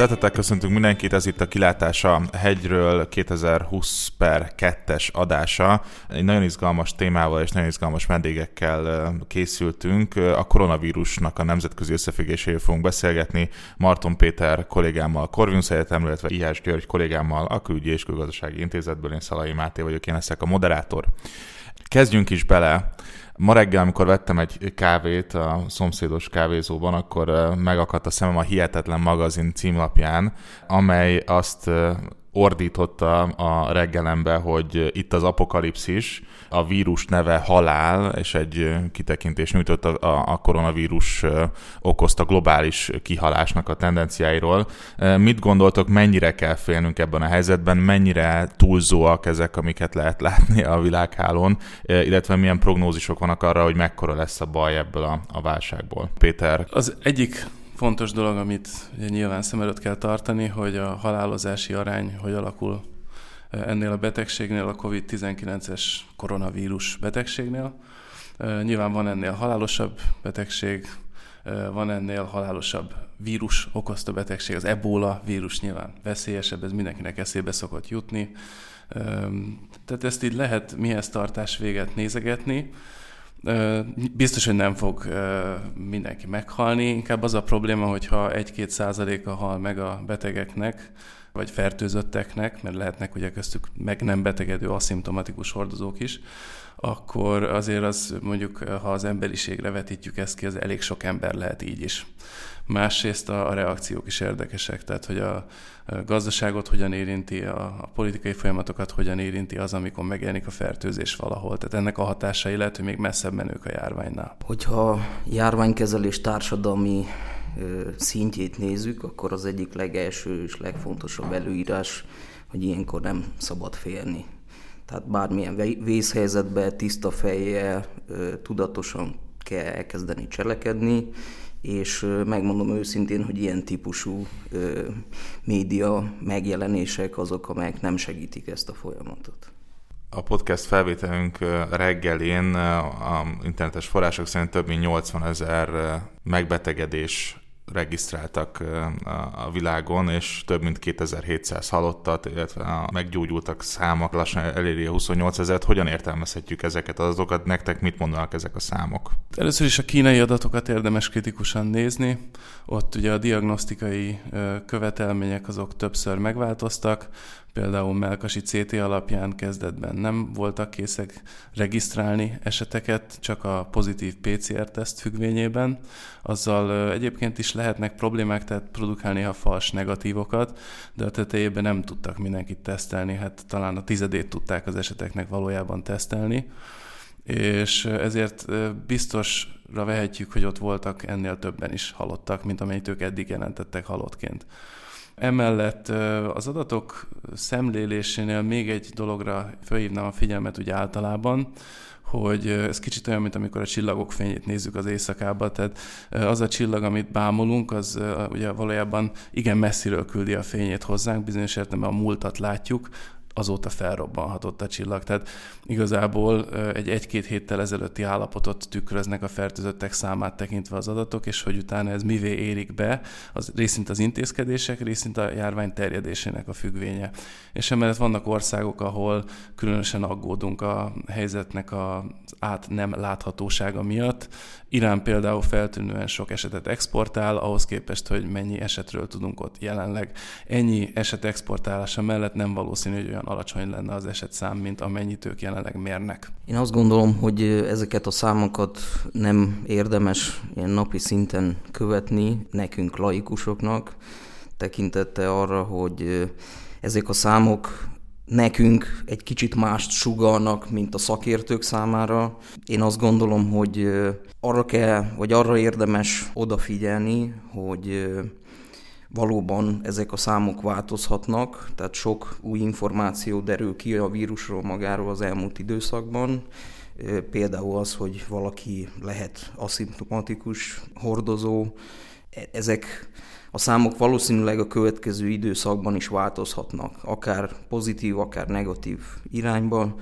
Szeretettel köszöntünk mindenkit, ez itt a Kilátása hegyről 2020 per 2-es adása. Egy nagyon izgalmas témával és nagyon izgalmas vendégekkel készültünk. A koronavírusnak a nemzetközi összefüggéséről fogunk beszélgetni. Marton Péter kollégámmal, Corvinus Egyetemről, illetve Ihás György kollégámmal, a Külügyi és Külgazdasági Intézetből, én Szalai Máté vagyok, én leszek a moderátor. Kezdjünk is bele. Ma reggel, amikor vettem egy kávét a szomszédos kávézóban, akkor megakadt a szemem a Hihetetlen magazin címlapján, amely azt ordította a reggelembe, hogy itt az apokalipszis, a vírus neve halál, és egy kitekintés nyújtott a, a koronavírus okozta globális kihalásnak a tendenciáiról. Mit gondoltok, mennyire kell félnünk ebben a helyzetben, mennyire túlzóak ezek, amiket lehet látni a világhálón, illetve milyen prognózisok vannak arra, hogy mekkora lesz a baj ebből a, a válságból? Péter? Az egyik fontos dolog, amit nyilván szem előtt kell tartani, hogy a halálozási arány hogy alakul ennél a betegségnél, a COVID-19-es koronavírus betegségnél. Nyilván van ennél halálosabb betegség, van ennél halálosabb vírus okozta betegség, az ebola vírus nyilván veszélyesebb, ez mindenkinek eszébe szokott jutni. Tehát ezt így lehet mihez tartás véget nézegetni, Biztos, hogy nem fog mindenki meghalni, inkább az a probléma, hogyha 1-2 százaléka hal meg a betegeknek, vagy fertőzötteknek, mert lehetnek ugye köztük meg nem betegedő aszimtomatikus hordozók is, akkor azért az mondjuk, ha az emberiségre vetítjük ezt ki, az elég sok ember lehet így is. Másrészt a, a reakciók is érdekesek, tehát hogy a, gazdaságot hogyan érinti, a, a politikai folyamatokat hogyan érinti az, amikor megjelenik a fertőzés valahol. Tehát ennek a hatásai lehet, hogy még messzebb menők a járványnál. Hogyha járványkezelés társadalmi szintjét nézzük, akkor az egyik legelső és legfontosabb előírás, hogy ilyenkor nem szabad félni. Tehát bármilyen vészhelyzetben tiszta fejjel, tudatosan kell elkezdeni cselekedni, és megmondom őszintén, hogy ilyen típusú média megjelenések azok, amelyek nem segítik ezt a folyamatot. A podcast felvételünk reggelén a internetes források szerint több mint 80 ezer megbetegedés regisztráltak a világon, és több mint 2700 halottat, illetve a meggyógyultak számok lassan eléri a 28 ezeret. Hogyan értelmezhetjük ezeket az adatokat? Nektek mit mondanak ezek a számok? Először is a kínai adatokat érdemes kritikusan nézni. Ott ugye a diagnosztikai követelmények azok többször megváltoztak. Például Melkasi CT alapján kezdetben nem voltak készek regisztrálni eseteket, csak a pozitív PCR-teszt függvényében. Azzal egyébként is lehetnek problémák, tehát produkálni néha fals negatívokat, de a tetejében nem tudtak mindenkit tesztelni, hát talán a tizedét tudták az eseteknek valójában tesztelni és ezért biztosra vehetjük, hogy ott voltak ennél többen is halottak, mint amennyit ők eddig jelentettek halottként. Emellett az adatok szemlélésénél még egy dologra felhívnám a figyelmet úgy általában, hogy ez kicsit olyan, mint amikor a csillagok fényét nézzük az éjszakába, tehát az a csillag, amit bámulunk, az ugye valójában igen messziről küldi a fényét hozzánk, bizonyos értelemben a múltat látjuk, azóta felrobbanhatott a csillag. Tehát igazából egy egy-két héttel ezelőtti állapotot tükröznek a fertőzöttek számát tekintve az adatok, és hogy utána ez mivé érik be, az részint az intézkedések, részint a járvány terjedésének a függvénye. És emellett vannak országok, ahol különösen aggódunk a helyzetnek az át nem láthatósága miatt. Irán például feltűnően sok esetet exportál, ahhoz képest, hogy mennyi esetről tudunk ott jelenleg. Ennyi eset exportálása mellett nem valószínű, hogy olyan alacsony lenne az esetszám, mint amennyit ők jelenleg mérnek. Én azt gondolom, hogy ezeket a számokat nem érdemes ilyen napi szinten követni nekünk laikusoknak, tekintette arra, hogy ezek a számok nekünk egy kicsit mást sugalnak, mint a szakértők számára. Én azt gondolom, hogy arra kell, vagy arra érdemes odafigyelni, hogy valóban ezek a számok változhatnak, tehát sok új információ derül ki a vírusról magáról az elmúlt időszakban. Például az, hogy valaki lehet aszimptomatikus hordozó, e, ezek a számok valószínűleg a következő időszakban is változhatnak, akár pozitív, akár negatív irányban.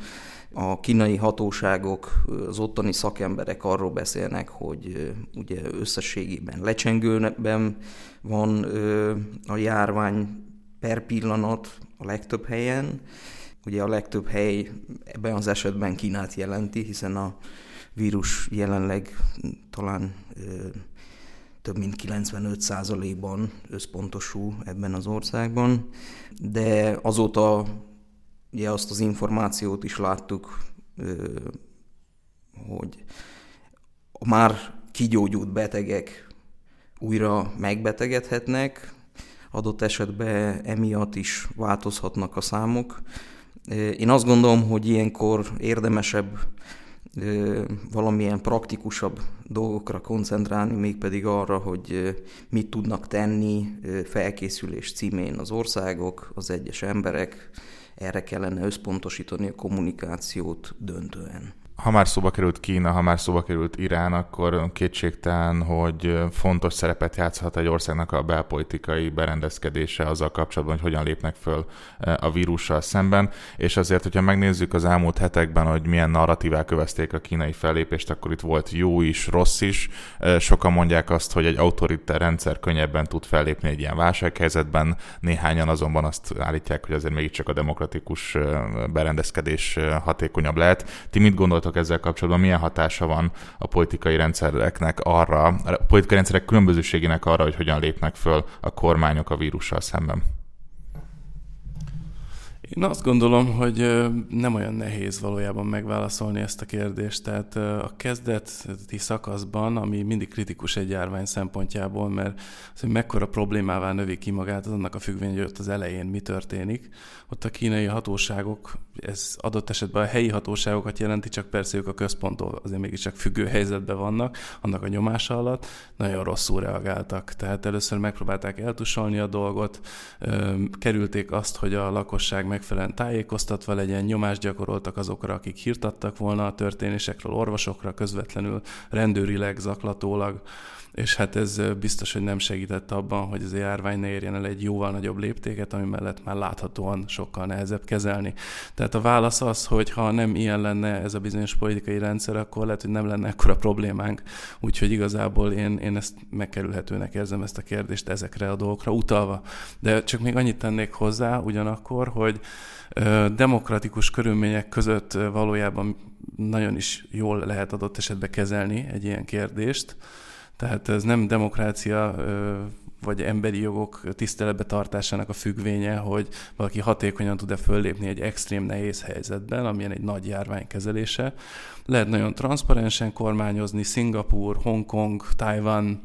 A kínai hatóságok, az ottani szakemberek arról beszélnek, hogy ugye összességében lecsengőben van a járvány per pillanat a legtöbb helyen. Ugye a legtöbb hely ebben az esetben Kínát jelenti, hiszen a vírus jelenleg talán több mint 95%-ban összpontosul ebben az országban, de azóta ugye azt az információt is láttuk, hogy a már kigyógyult betegek újra megbetegedhetnek, adott esetben emiatt is változhatnak a számok. Én azt gondolom, hogy ilyenkor érdemesebb valamilyen praktikusabb dolgokra koncentrálni, mégpedig arra, hogy mit tudnak tenni felkészülés címén az országok, az egyes emberek, erre kellene összpontosítani a kommunikációt döntően ha már szóba került Kína, ha már szóba került Irán, akkor kétségtelen, hogy fontos szerepet játszhat egy országnak a belpolitikai berendezkedése azzal kapcsolatban, hogy hogyan lépnek föl a vírussal szemben. És azért, hogyha megnézzük az elmúlt hetekben, hogy milyen narratívák kövezték a kínai fellépést, akkor itt volt jó is, rossz is. Sokan mondják azt, hogy egy autoriter rendszer könnyebben tud fellépni egy ilyen válsághelyzetben, néhányan azonban azt állítják, hogy azért mégiscsak a demokratikus berendezkedés hatékonyabb lehet. Ti mit gondoltok gondoltok ezzel kapcsolatban, milyen hatása van a politikai rendszereknek arra, a politikai rendszerek különbözőségének arra, hogy hogyan lépnek föl a kormányok a vírussal szemben? Én azt gondolom, hogy nem olyan nehéz valójában megválaszolni ezt a kérdést. Tehát a kezdeti szakaszban, ami mindig kritikus egy járvány szempontjából, mert az, hogy mekkora problémává növi ki magát, az annak a függvény, hogy ott az elején mi történik. Ott a kínai hatóságok, ez adott esetben a helyi hatóságokat jelenti, csak persze ők a központtól azért mégiscsak függő helyzetben vannak, annak a nyomása alatt, nagyon rosszul reagáltak. Tehát először megpróbálták eltusolni a dolgot, kerülték azt, hogy a lakosság meg megfelelően tájékoztatva legyen, nyomást gyakoroltak azokra, akik hírtattak volna a történésekről, orvosokra közvetlenül, rendőrileg, zaklatólag, és hát ez biztos, hogy nem segített abban, hogy ez a járvány ne érjen el egy jóval nagyobb léptéket, ami mellett már láthatóan sokkal nehezebb kezelni. Tehát a válasz az, hogy ha nem ilyen lenne ez a bizonyos politikai rendszer, akkor lehet, hogy nem lenne ekkora problémánk. Úgyhogy igazából én, én ezt megkerülhetőnek érzem ezt a kérdést ezekre a dolgokra utalva. De csak még annyit tennék hozzá ugyanakkor, hogy demokratikus körülmények között valójában nagyon is jól lehet adott esetben kezelni egy ilyen kérdést, tehát ez nem demokrácia vagy emberi jogok tiszteletbe tartásának a függvénye, hogy valaki hatékonyan tud-e föllépni egy extrém nehéz helyzetben, amilyen egy nagy járvány kezelése. Lehet nagyon transzparensen kormányozni, Szingapur, Hongkong, Taiwan,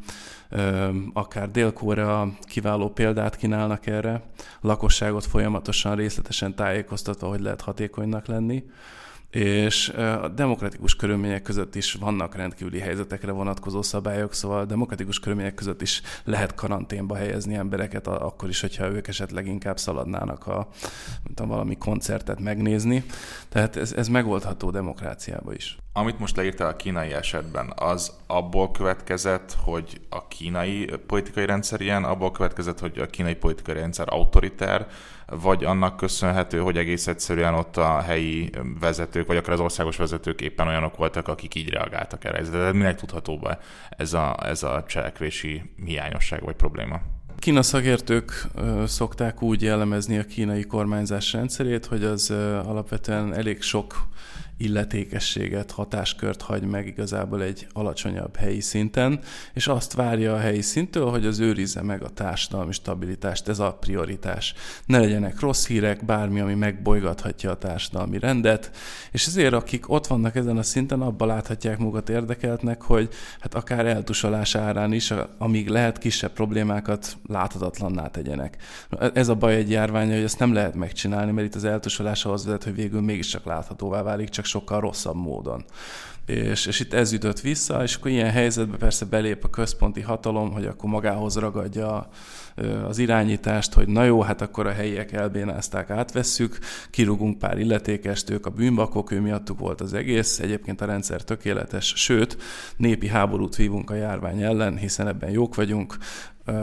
akár Dél-Korea kiváló példát kínálnak erre, lakosságot folyamatosan, részletesen tájékoztatva, hogy lehet hatékonynak lenni és a demokratikus körülmények között is vannak rendkívüli helyzetekre vonatkozó szabályok, szóval a demokratikus körülmények között is lehet karanténba helyezni embereket, akkor is, hogyha ők esetleg inkább szaladnának a, a valami koncertet megnézni. Tehát ez, ez megoldható demokráciába is. Amit most leírtál a kínai esetben, az abból következett, hogy a kínai politikai rendszer ilyen, abból következett, hogy a kínai politikai rendszer autoriter, vagy annak köszönhető, hogy egész egyszerűen ott a helyi vezetők, vagy akár az országos vezetők éppen olyanok voltak, akik így reagáltak erre. De minek tudható be ez a, ez a cselekvési hiányosság vagy probléma? Kína szakértők szokták úgy jellemezni a kínai kormányzás rendszerét, hogy az alapvetően elég sok illetékességet, hatáskört hagy meg igazából egy alacsonyabb helyi szinten, és azt várja a helyi szintől, hogy az őrizze meg a társadalmi stabilitást, ez a prioritás. Ne legyenek rossz hírek, bármi, ami megbolygathatja a társadalmi rendet, és ezért akik ott vannak ezen a szinten, abban láthatják magukat érdekeltnek, hogy hát akár eltusolás árán is, amíg lehet kisebb problémákat láthatatlanná tegyenek. Ez a baj egy járvány, hogy ezt nem lehet megcsinálni, mert itt az eltusolás ahhoz vezet, hogy végül mégiscsak láthatóvá válik, csak sokkal rosszabb módon. És, és itt ez ütött vissza, és akkor ilyen helyzetben persze belép a központi hatalom, hogy akkor magához ragadja az irányítást, hogy na jó, hát akkor a helyiek elbénázták, átvesszük, kirúgunk pár illetékest, ők a bűnbakok, ő miattuk volt az egész, egyébként a rendszer tökéletes, sőt, népi háborút vívunk a járvány ellen, hiszen ebben jók vagyunk,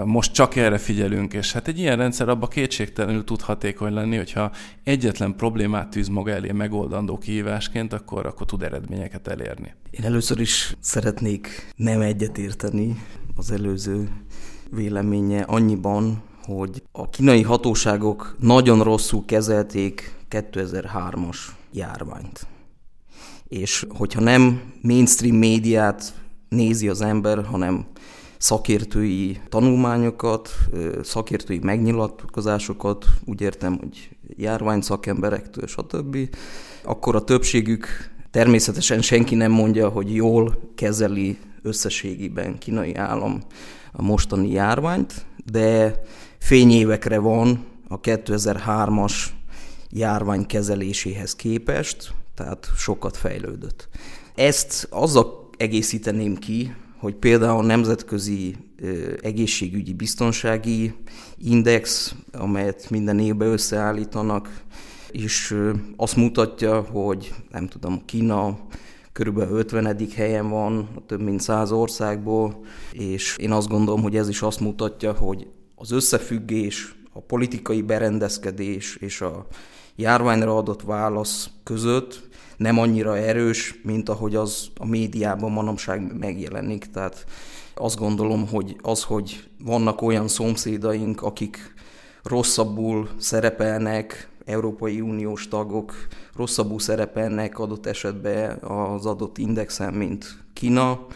most csak erre figyelünk, és hát egy ilyen rendszer abba kétségtelenül tud hatékony lenni, hogyha egyetlen problémát tűz maga elé megoldandó kihívásként, akkor, akkor tud eredményeket elérni. Én először is szeretnék nem egyetérteni az előző véleménye annyiban, hogy a kínai hatóságok nagyon rosszul kezelték 2003-as járványt. És hogyha nem mainstream médiát nézi az ember, hanem szakértői tanulmányokat, szakértői megnyilatkozásokat, úgy értem, hogy járvány szakemberektől, stb., akkor a többségük természetesen senki nem mondja, hogy jól kezeli összességében kínai állam a mostani járványt, de fényévekre van a 2003-as járvány kezeléséhez képest, tehát sokat fejlődött. Ezt azzal egészíteném ki, hogy például a Nemzetközi Egészségügyi Biztonsági Index, amelyet minden évben összeállítanak, és azt mutatja, hogy nem tudom, Kína körülbelül 50. helyen van, több mint 100 országból, és én azt gondolom, hogy ez is azt mutatja, hogy az összefüggés, a politikai berendezkedés és a járványra adott válasz között nem annyira erős, mint ahogy az a médiában manapság megjelenik. Tehát azt gondolom, hogy az, hogy vannak olyan szomszédaink, akik rosszabbul szerepelnek, Európai Uniós tagok rosszabbul szerepelnek adott esetben az adott indexen, mint Kína,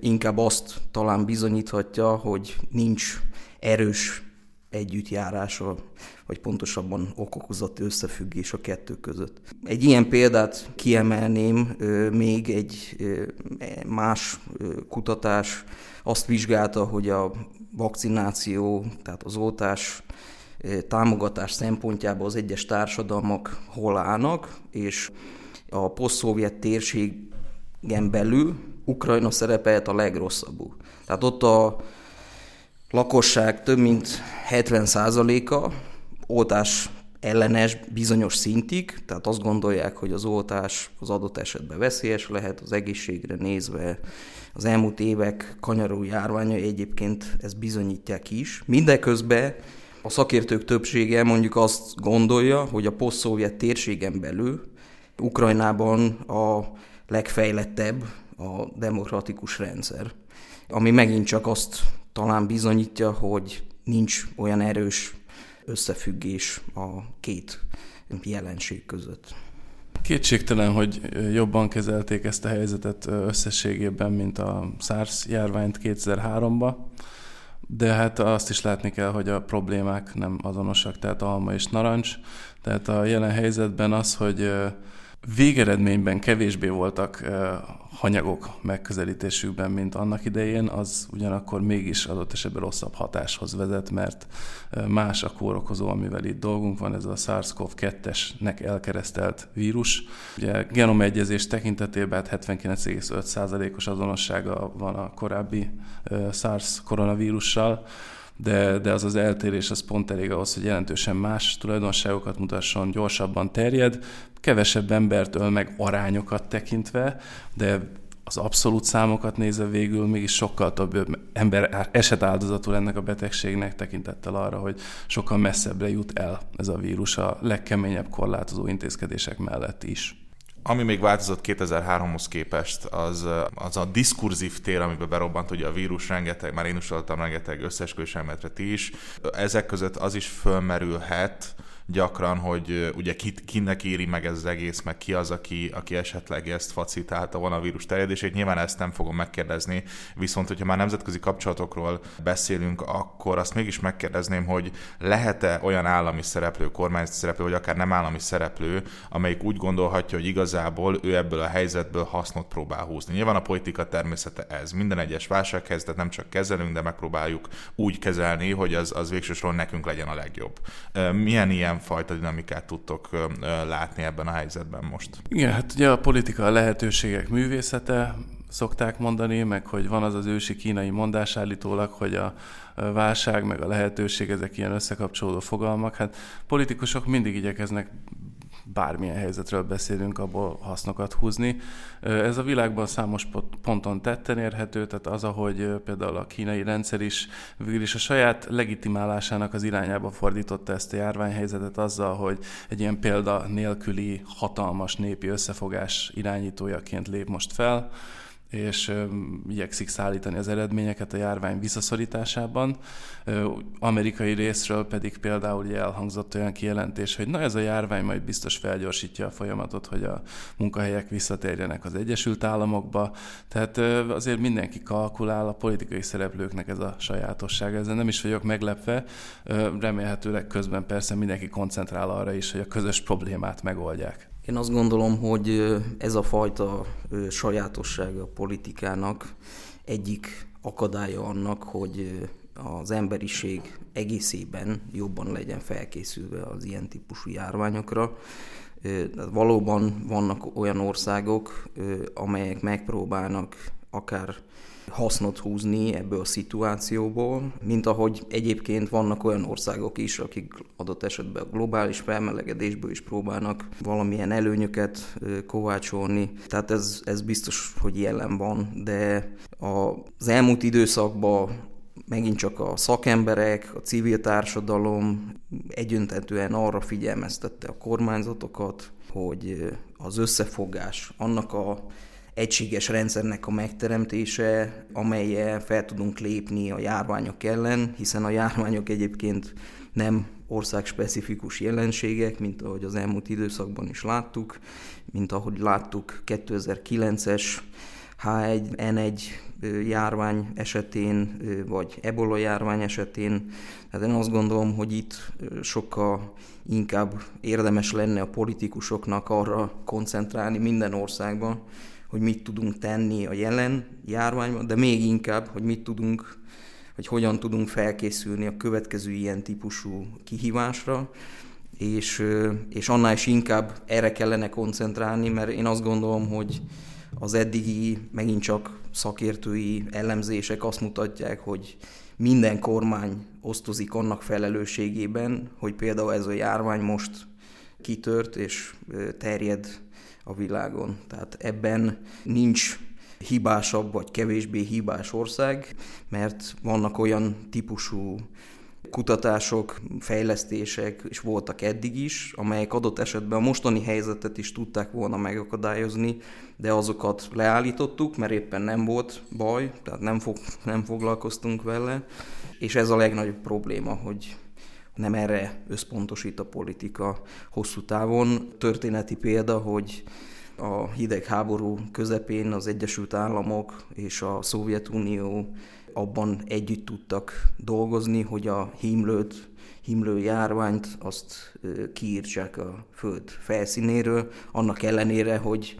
inkább azt talán bizonyíthatja, hogy nincs erős együttjárása, vagy pontosabban okokozati összefüggés a kettő között. Egy ilyen példát kiemelném, még egy más kutatás azt vizsgálta, hogy a vakcináció, tehát az oltás támogatás szempontjából az egyes társadalmak hol állnak, és a posztszovjet térségen belül Ukrajna szerepelt a legrosszabbul. Tehát ott a lakosság több mint 70%-a oltás ellenes bizonyos szintig, tehát azt gondolják, hogy az oltás az adott esetben veszélyes lehet, az egészségre nézve az elmúlt évek kanyarú járványai egyébként ezt bizonyítják is. Mindeközben a szakértők többsége mondjuk azt gondolja, hogy a posztszovjet térségen belül Ukrajnában a legfejlettebb a demokratikus rendszer, ami megint csak azt talán bizonyítja, hogy nincs olyan erős összefüggés a két jelenség között. Kétségtelen, hogy jobban kezelték ezt a helyzetet összességében, mint a SARS járványt 2003-ban, de hát azt is látni kell, hogy a problémák nem azonosak, tehát alma és narancs. Tehát a jelen helyzetben az, hogy végeredményben kevésbé voltak hanyagok megközelítésükben, mint annak idején, az ugyanakkor mégis adott esetben rosszabb hatáshoz vezet, mert más a kórokozó, amivel itt dolgunk van, ez a SARS-CoV-2-esnek elkeresztelt vírus. Ugye genomegyezés tekintetében 79,5%-os hát azonossága van a korábbi SARS koronavírussal, de, de az az eltérés az pont elég ahhoz, hogy jelentősen más tulajdonságokat mutasson, gyorsabban terjed, kevesebb embert öl meg arányokat tekintve, de az abszolút számokat nézve végül mégis sokkal több ember esetáldozatul ennek a betegségnek tekintettel arra, hogy sokkal messzebbre jut el ez a vírus a legkeményebb korlátozó intézkedések mellett is. Ami még változott 2003-hoz képest, az, az a diskurzív tér, amiben berobbant ugye a vírus, rengeteg, már én utaltam rengeteg összesküvés elméletre ti is. Ezek között az is fölmerülhet, gyakran, hogy ugye ki, kinek éri meg ez az egész, meg ki az, aki, aki esetleg ezt facilitálta volna a vírus terjedését. Nyilván ezt nem fogom megkérdezni, viszont hogyha már nemzetközi kapcsolatokról beszélünk, akkor azt mégis megkérdezném, hogy lehet-e olyan állami szereplő, kormányzati szereplő, vagy akár nem állami szereplő, amelyik úgy gondolhatja, hogy igazából ő ebből a helyzetből hasznot próbál húzni. Nyilván a politika természete ez. Minden egyes válsághelyzetet nem csak kezelünk, de megpróbáljuk úgy kezelni, hogy az, az végsősorban nekünk legyen a legjobb. Milyen ilyen fajta dinamikát tudtok látni ebben a helyzetben most? Igen, hát ugye a politika a lehetőségek művészete, szokták mondani, meg hogy van az az ősi kínai mondás állítólag, hogy a válság meg a lehetőség, ezek ilyen összekapcsolódó fogalmak. Hát politikusok mindig igyekeznek bármilyen helyzetről beszélünk, abból hasznokat húzni. Ez a világban számos ponton tetten érhető, tehát az, ahogy például a kínai rendszer is végül is a saját legitimálásának az irányába fordította ezt a járványhelyzetet azzal, hogy egy ilyen példa nélküli hatalmas népi összefogás irányítójaként lép most fel és igyekszik szállítani az eredményeket a járvány visszaszorításában. Amerikai részről pedig például elhangzott olyan kijelentés, hogy na ez a járvány majd biztos felgyorsítja a folyamatot, hogy a munkahelyek visszatérjenek az Egyesült Államokba. Tehát azért mindenki kalkulál, a politikai szereplőknek ez a sajátosság. Ezzel nem is vagyok meglepve. Remélhetőleg közben persze mindenki koncentrál arra is, hogy a közös problémát megoldják. Én azt gondolom, hogy ez a fajta sajátossága a politikának egyik akadálya annak, hogy az emberiség egészében jobban legyen felkészülve az ilyen típusú járványokra. Valóban vannak olyan országok, amelyek megpróbálnak akár hasznot húzni ebből a szituációból, mint ahogy egyébként vannak olyan országok is, akik adott esetben a globális felmelegedésből is próbálnak valamilyen előnyöket kovácsolni. Tehát ez, ez biztos, hogy jelen van, de az elmúlt időszakban megint csak a szakemberek, a civil társadalom egyöntetően arra figyelmeztette a kormányzatokat, hogy az összefogás, annak a egységes rendszernek a megteremtése, amelyel fel tudunk lépni a járványok ellen, hiszen a járványok egyébként nem országspecifikus jelenségek, mint ahogy az elmúlt időszakban is láttuk, mint ahogy láttuk 2009-es H1N1 járvány esetén, vagy ebola járvány esetén. Tehát én azt gondolom, hogy itt sokkal inkább érdemes lenne a politikusoknak arra koncentrálni minden országban, hogy mit tudunk tenni a jelen járványban, de még inkább, hogy mit tudunk, hogy hogyan tudunk felkészülni a következő ilyen típusú kihívásra, és, és annál is inkább erre kellene koncentrálni, mert én azt gondolom, hogy az eddigi megint csak szakértői elemzések azt mutatják, hogy minden kormány osztozik annak felelősségében, hogy például ez a járvány most kitört és terjed a világon. Tehát ebben nincs hibásabb vagy kevésbé hibás ország, mert vannak olyan típusú kutatások, fejlesztések is voltak eddig is, amelyek adott esetben a mostani helyzetet is tudták volna megakadályozni, de azokat leállítottuk, mert éppen nem volt baj, tehát nem, fog, nem foglalkoztunk vele, és ez a legnagyobb probléma, hogy nem erre összpontosít a politika hosszú távon. Történeti példa, hogy a hidegháború közepén az Egyesült Államok és a Szovjetunió abban együtt tudtak dolgozni, hogy a hímlőt, hímlő járványt azt kiírtsák a föld felszínéről, annak ellenére, hogy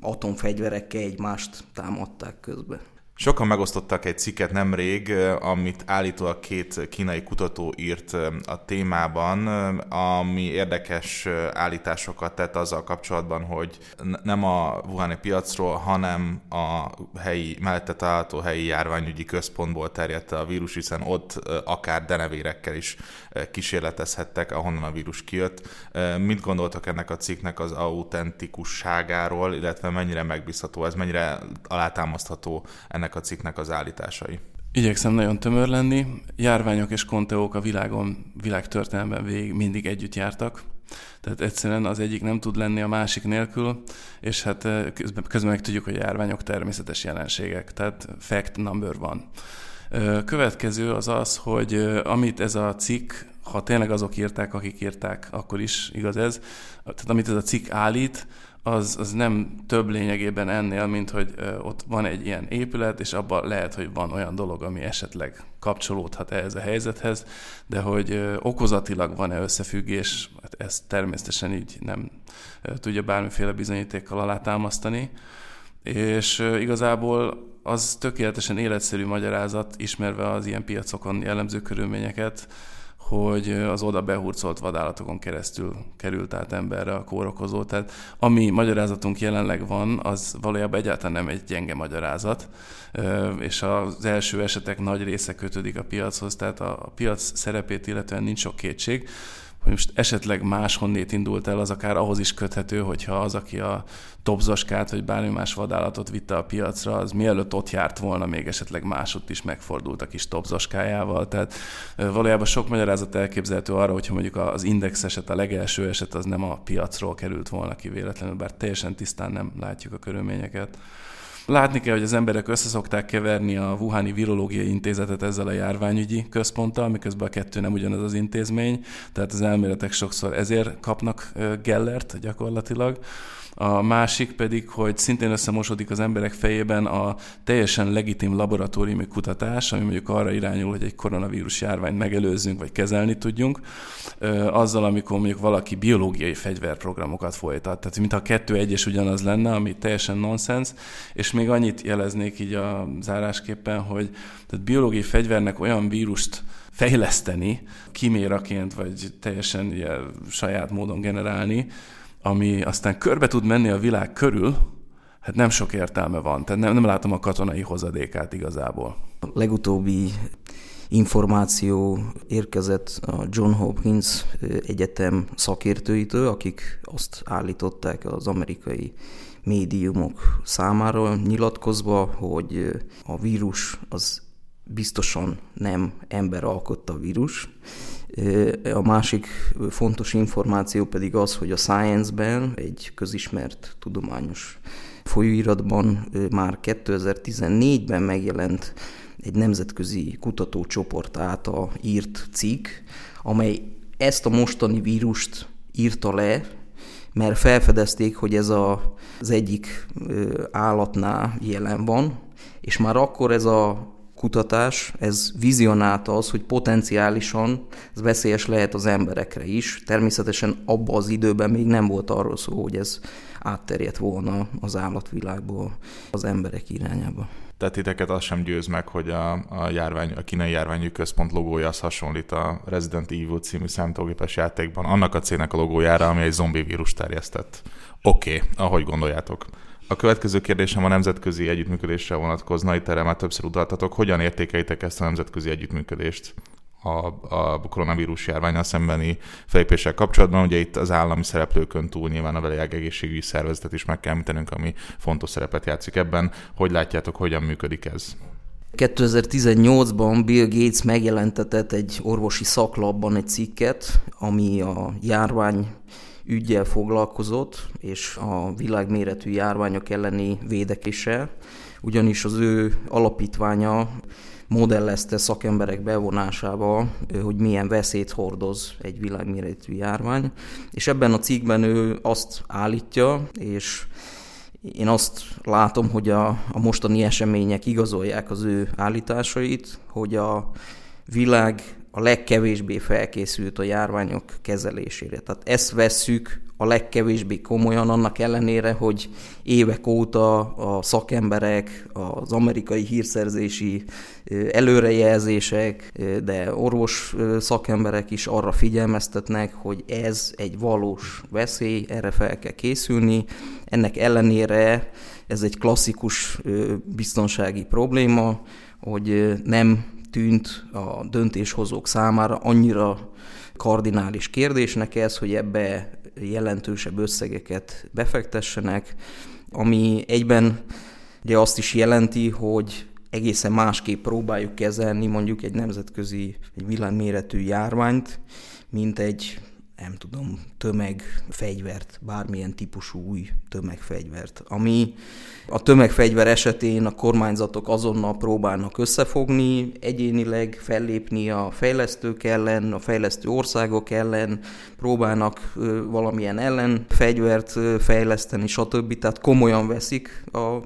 atomfegyverekkel egymást támadták közben. Sokan megosztottak egy cikket nemrég, amit állítólag két kínai kutató írt a témában, ami érdekes állításokat tett azzal kapcsolatban, hogy nem a Wuhani piacról, hanem a helyi, mellette található helyi járványügyi központból terjedt a vírus, hiszen ott akár denevérekkel is kísérletezhettek, ahonnan a vírus kijött. Mit gondoltak ennek a cikknek az autentikusságáról, illetve mennyire megbízható ez, mennyire alátámasztható ennek ennek a cikknek az állításai. Igyekszem nagyon tömör lenni. Járványok és konteók a világon, világtörténelemben végig mindig együtt jártak. Tehát egyszerűen az egyik nem tud lenni a másik nélkül, és hát eh, közben, közben meg tudjuk, hogy a járványok természetes jelenségek, tehát fact number van. Következő az az, hogy amit ez a cikk, ha tényleg azok írták, akik írták, akkor is igaz ez, tehát amit ez a cikk állít, az, az nem több lényegében ennél, mint hogy ott van egy ilyen épület, és abban lehet, hogy van olyan dolog, ami esetleg kapcsolódhat ehhez a helyzethez, de hogy okozatilag van-e összefüggés, hát ezt természetesen így nem tudja bármiféle bizonyítékkal alátámasztani, és igazából az tökéletesen életszerű magyarázat, ismerve az ilyen piacokon jellemző körülményeket, hogy az oda behurcolt vadállatokon keresztül került át emberre a kórokozó. Tehát ami magyarázatunk jelenleg van, az valójában egyáltalán nem egy gyenge magyarázat, és az első esetek nagy része kötődik a piachoz, tehát a piac szerepét illetően nincs sok kétség hogy most esetleg máshonnét indult el, az akár ahhoz is köthető, hogyha az, aki a topzoskát vagy bármi más vadállatot vitte a piacra, az mielőtt ott járt volna, még esetleg másutt is megfordult a kis topzoskájával. Tehát valójában sok magyarázat elképzelhető arra, hogyha mondjuk az index eset, a legelső eset az nem a piacról került volna ki véletlenül, bár teljesen tisztán nem látjuk a körülményeket. Látni kell, hogy az emberek összeszokták keverni a Wuhani Virológiai Intézetet ezzel a járványügyi központtal, miközben a kettő nem ugyanaz az intézmény, tehát az elméletek sokszor ezért kapnak Gellert gyakorlatilag. A másik pedig, hogy szintén összemosodik az emberek fejében a teljesen legitim laboratóriumi kutatás, ami mondjuk arra irányul, hogy egy koronavírus járványt megelőzzünk, vagy kezelni tudjunk, azzal, amikor mondjuk valaki biológiai fegyverprogramokat folytat. Tehát mintha a kettő egyes ugyanaz lenne, ami teljesen nonsens, és még annyit jeleznék így a zárásképpen, hogy tehát biológiai fegyvernek olyan vírust fejleszteni, kiméraként, vagy teljesen ugye, saját módon generálni, ami aztán körbe tud menni a világ körül, hát nem sok értelme van. Tehát nem, nem látom a katonai hozadékát igazából. A legutóbbi információ érkezett a John Hopkins Egyetem szakértőitől, akik azt állították az amerikai médiumok számára nyilatkozva, hogy a vírus az biztosan nem ember alkotta vírus, a másik fontos információ pedig az, hogy a Science-ben, egy közismert tudományos folyóiratban már 2014-ben megjelent egy nemzetközi kutatócsoport által írt cikk, amely ezt a mostani vírust írta le, mert felfedezték, hogy ez a, az egyik állatnál jelen van, és már akkor ez a kutatás, ez vizionálta az, hogy potenciálisan ez veszélyes lehet az emberekre is. Természetesen abban az időben még nem volt arról szó, hogy ez átterjedt volna az állatvilágból az emberek irányába. Tehát titeket az sem győz meg, hogy a, a, járvány, a kínai járványű központ logója az hasonlít a Resident Evil című számítógépes játékban annak a cégnek a logójára, ami egy zombi vírus terjesztett. Oké, okay, ahogy gondoljátok. A következő kérdésem a nemzetközi együttműködésre vonatkozna, itt erre már többször utaltatok. Hogyan értékelitek ezt a nemzetközi együttműködést a, a koronavírus járványal szembeni felépéssel kapcsolatban? Ugye itt az állami szereplőkön túl nyilván a világ egészségügyi szervezetet is meg kell említenünk, ami fontos szerepet játszik ebben. Hogy látjátok, hogyan működik ez? 2018-ban Bill Gates megjelentetett egy orvosi szaklapban egy cikket, ami a járvány ügyel foglalkozott, és a világméretű járványok elleni védekéssel, ugyanis az ő alapítványa modellezte szakemberek bevonásával, hogy milyen veszélyt hordoz egy világméretű járvány, és ebben a cikkben ő azt állítja, és én azt látom, hogy a, a mostani események igazolják az ő állításait, hogy a világ a legkevésbé felkészült a járványok kezelésére. Tehát ezt vesszük a legkevésbé komolyan, annak ellenére, hogy évek óta a szakemberek, az amerikai hírszerzési előrejelzések, de orvos szakemberek is arra figyelmeztetnek, hogy ez egy valós veszély, erre fel kell készülni. Ennek ellenére ez egy klasszikus biztonsági probléma, hogy nem tűnt a döntéshozók számára annyira kardinális kérdésnek ez, hogy ebbe jelentősebb összegeket befektessenek, ami egyben ugye azt is jelenti, hogy egészen másképp próbáljuk kezelni mondjuk egy nemzetközi, egy világméretű járványt, mint egy nem tudom, tömegfegyvert, bármilyen típusú új tömegfegyvert. Ami a tömegfegyver esetén a kormányzatok azonnal próbálnak összefogni, egyénileg fellépni a fejlesztők ellen, a fejlesztő országok ellen, próbálnak valamilyen ellenfegyvert fejleszteni, stb. Tehát komolyan veszik a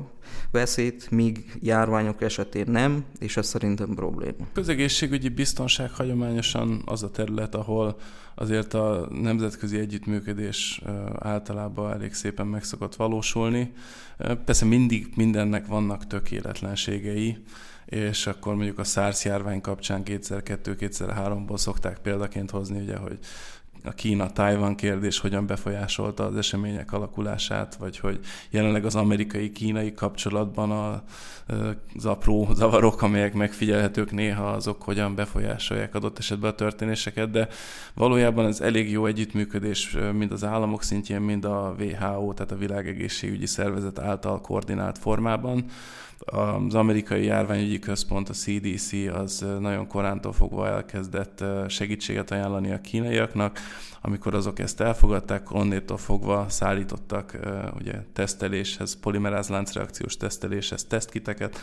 veszélyt, míg járványok esetén nem, és ez szerintem probléma. Közegészségügyi biztonság hagyományosan az a terület, ahol azért a nemzetközi együttműködés általában elég szépen meg szokott valósulni. Persze mindig mindennek vannak tökéletlenségei, és akkor mondjuk a SARS járvány kapcsán 2002-2003-ból szokták példaként hozni, ugye, hogy a Kína-Tájvan kérdés hogyan befolyásolta az események alakulását, vagy hogy jelenleg az amerikai-kínai kapcsolatban a, az apró zavarok, amelyek megfigyelhetők néha, azok hogyan befolyásolják adott esetben a történéseket, de valójában ez elég jó együttműködés mind az államok szintjén, mind a WHO, tehát a Világegészségügyi Szervezet által koordinált formában az amerikai járványügyi központ, a CDC, az nagyon korántól fogva elkezdett segítséget ajánlani a kínaiaknak. Amikor azok ezt elfogadták, onnétól fogva szállítottak ugye, teszteléshez, polimerázláncreakciós teszteléshez tesztkiteket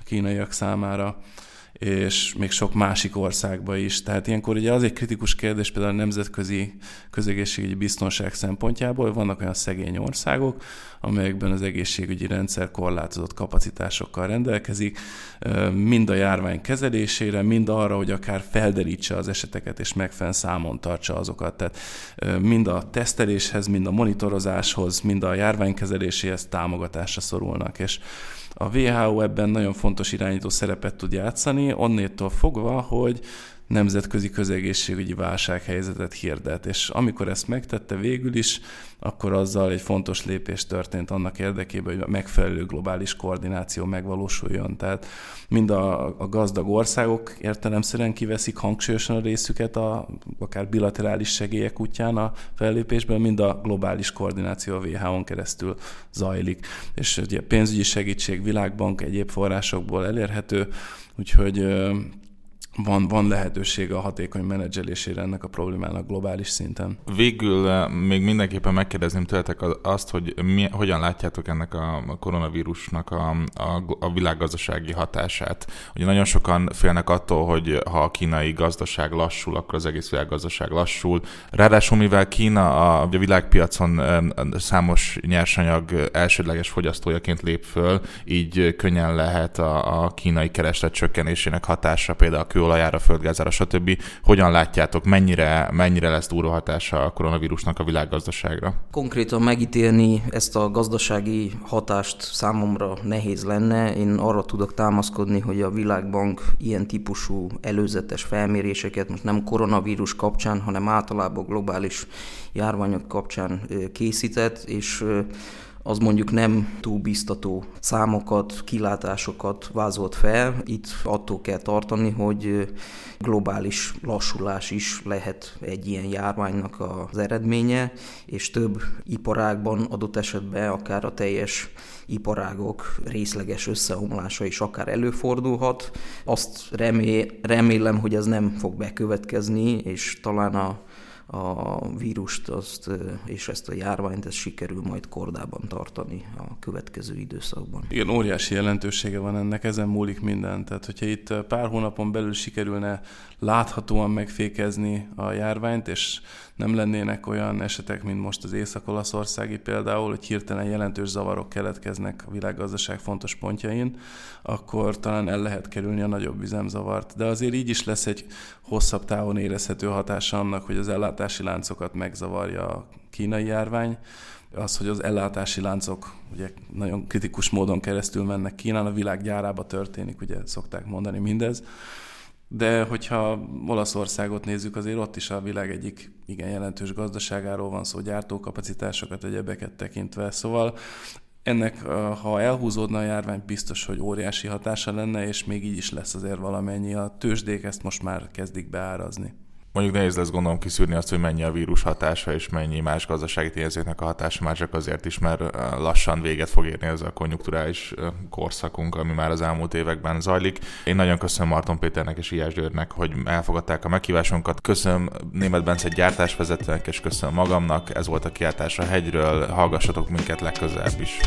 a kínaiak számára és még sok másik országba is. Tehát ilyenkor ugye az egy kritikus kérdés például a nemzetközi közegészségügyi biztonság szempontjából, vannak olyan szegény országok, amelyekben az egészségügyi rendszer korlátozott kapacitásokkal rendelkezik, mind a járvány kezelésére, mind arra, hogy akár felderítse az eseteket és megfelelően számon tartsa azokat. Tehát mind a teszteléshez, mind a monitorozáshoz, mind a járványkezeléséhez támogatásra szorulnak. És a WHO ebben nagyon fontos irányító szerepet tud játszani, onnétól fogva, hogy nemzetközi közegészségügyi válsághelyzetet hirdet. És amikor ezt megtette végül is, akkor azzal egy fontos lépés történt annak érdekében, hogy megfelelő globális koordináció megvalósuljon. Tehát mind a, a gazdag országok értelemszerűen kiveszik hangsúlyosan a részüket a akár bilaterális segélyek útján a fellépésben, mind a globális koordináció a WHO-n keresztül zajlik. És ugye pénzügyi segítség, világbank, egyéb forrásokból elérhető, úgyhogy van, van lehetőség a hatékony menedzselésére ennek a problémának globális szinten. Végül eh, még mindenképpen megkérdezném tőletek azt, hogy mi, hogyan látjátok ennek a koronavírusnak a, a, a világgazdasági hatását. Ugye nagyon sokan félnek attól, hogy ha a kínai gazdaság lassul, akkor az egész világgazdaság lassul. Ráadásul, mivel Kína a, világpiacon eh, számos nyersanyag elsődleges fogyasztójaként lép föl, így könnyen lehet a, a kínai kereslet csökkenésének hatása például a kőolajára, földgázára, stb. Hogyan látjátok, mennyire, mennyire lesz durva hatása a koronavírusnak a világgazdaságra? Konkrétan megítélni ezt a gazdasági hatást számomra nehéz lenne. Én arra tudok támaszkodni, hogy a Világbank ilyen típusú előzetes felméréseket most nem koronavírus kapcsán, hanem általában globális járványok kapcsán készített, és az mondjuk nem túl biztató számokat, kilátásokat vázolt fel. Itt attól kell tartani, hogy globális lassulás is lehet egy ilyen járványnak az eredménye, és több iparágban adott esetben akár a teljes iparágok részleges összeomlása is akár előfordulhat. Azt remélem, hogy ez nem fog bekövetkezni, és talán a a vírust azt, és ezt a járványt ezt sikerül majd kordában tartani a következő időszakban. Igen, óriási jelentősége van ennek, ezen múlik minden. Tehát, hogyha itt pár hónapon belül sikerülne láthatóan megfékezni a járványt, és nem lennének olyan esetek, mint most az Észak-Olaszországi például, hogy hirtelen jelentős zavarok keletkeznek a világgazdaság fontos pontjain, akkor talán el lehet kerülni a nagyobb üzemzavart. De azért így is lesz egy hosszabb távon érezhető hatása annak, hogy az ellátási láncokat megzavarja a kínai járvány, az, hogy az ellátási láncok ugye nagyon kritikus módon keresztül mennek Kínán, a világ gyárába történik, ugye szokták mondani mindez, de hogyha Olaszországot nézzük, azért ott is a világ egyik igen jelentős gazdaságáról van szó, gyártókapacitásokat, egyebeket tekintve. Szóval ennek, ha elhúzódna a járvány, biztos, hogy óriási hatása lenne, és még így is lesz azért valamennyi. A tőzsdék ezt most már kezdik beárazni. Mondjuk nehéz lesz gondolom kiszűrni azt, hogy mennyi a vírus hatása és mennyi más gazdasági tényezőknek a hatása, már csak azért is, mert lassan véget fog érni ez a konjunkturális korszakunk, ami már az elmúlt években zajlik. Én nagyon köszönöm Marton Péternek és Ilyes Györgynek, hogy elfogadták a meghívásunkat. Köszönöm Német Bence gyártásvezetőnek, és köszönöm magamnak. Ez volt a kiáltás a hegyről. Hallgassatok minket legközelebb is.